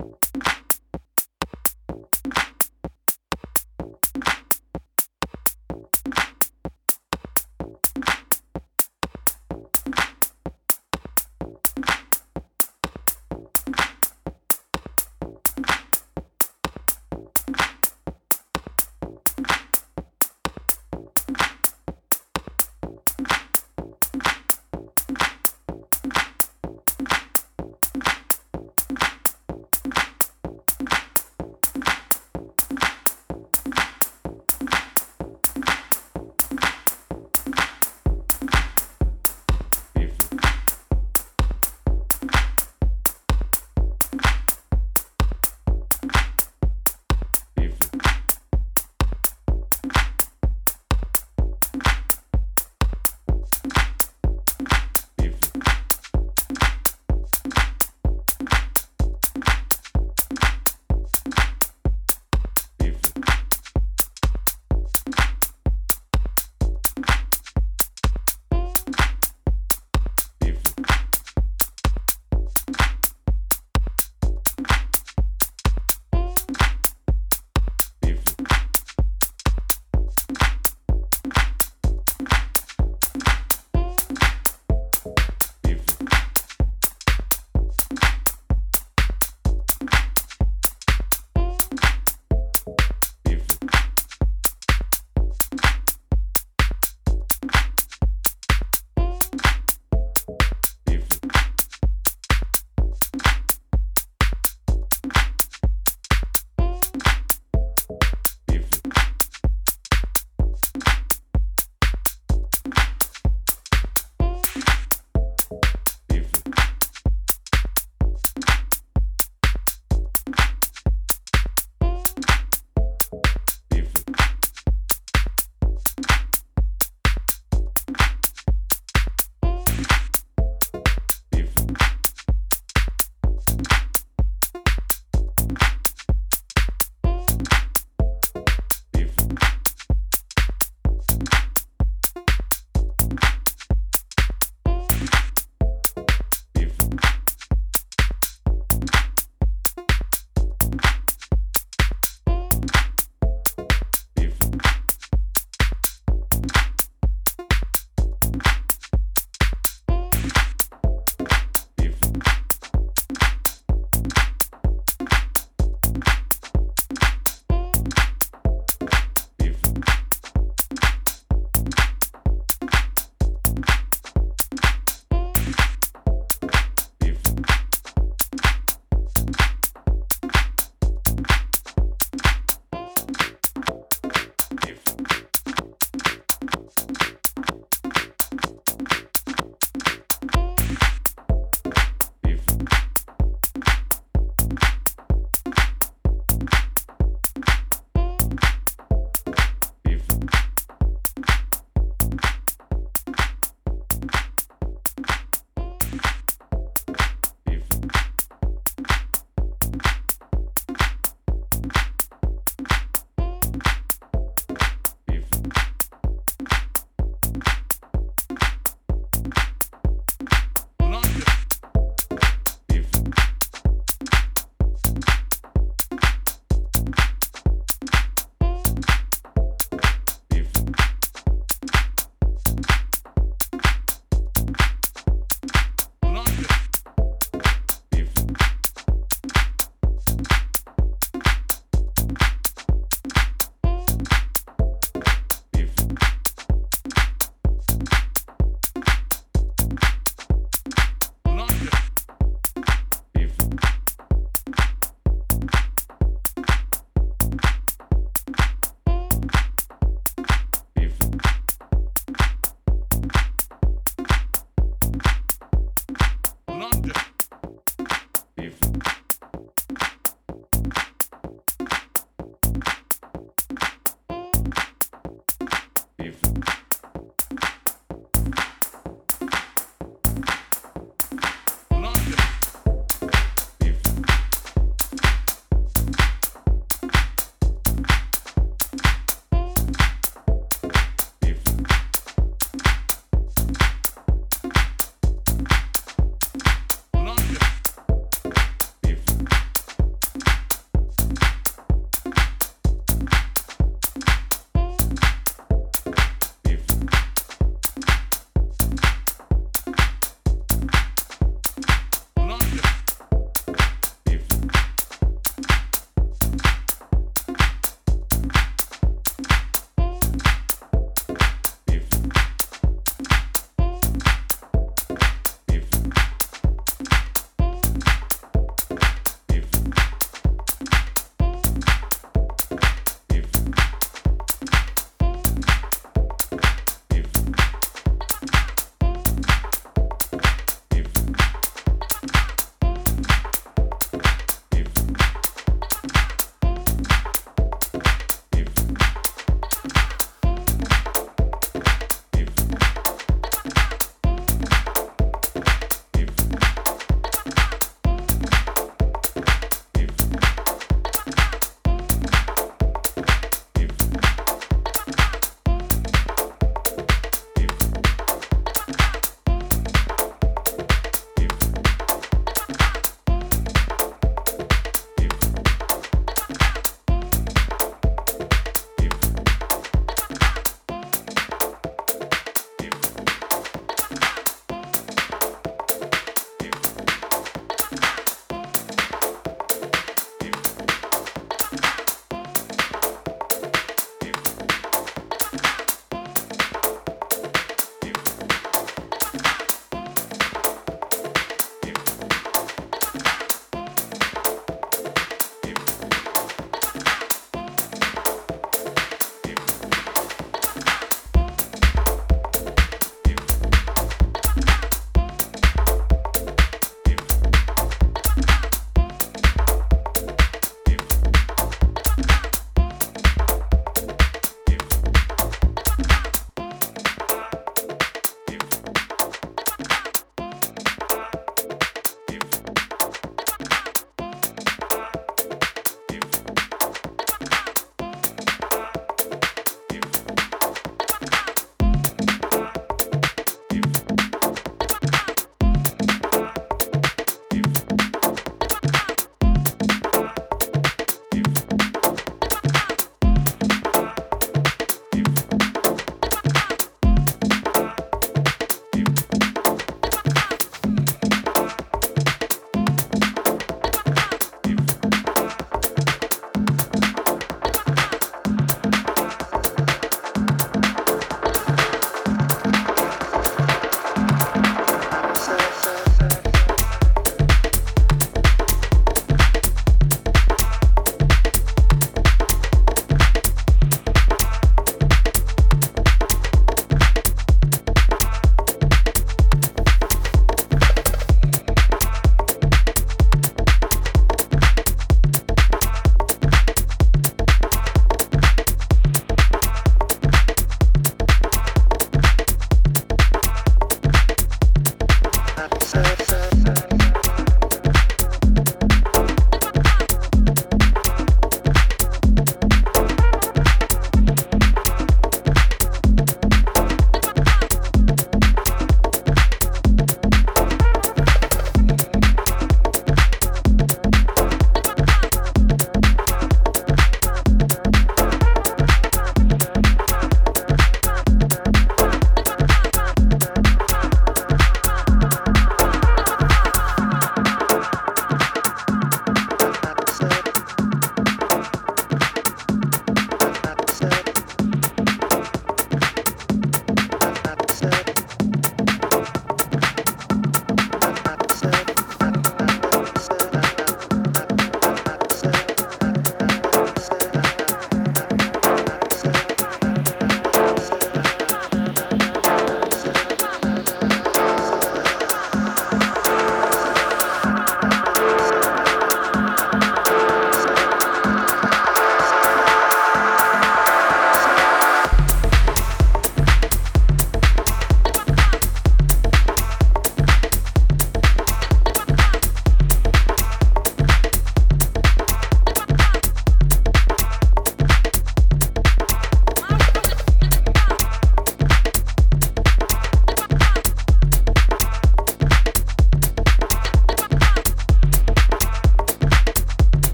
you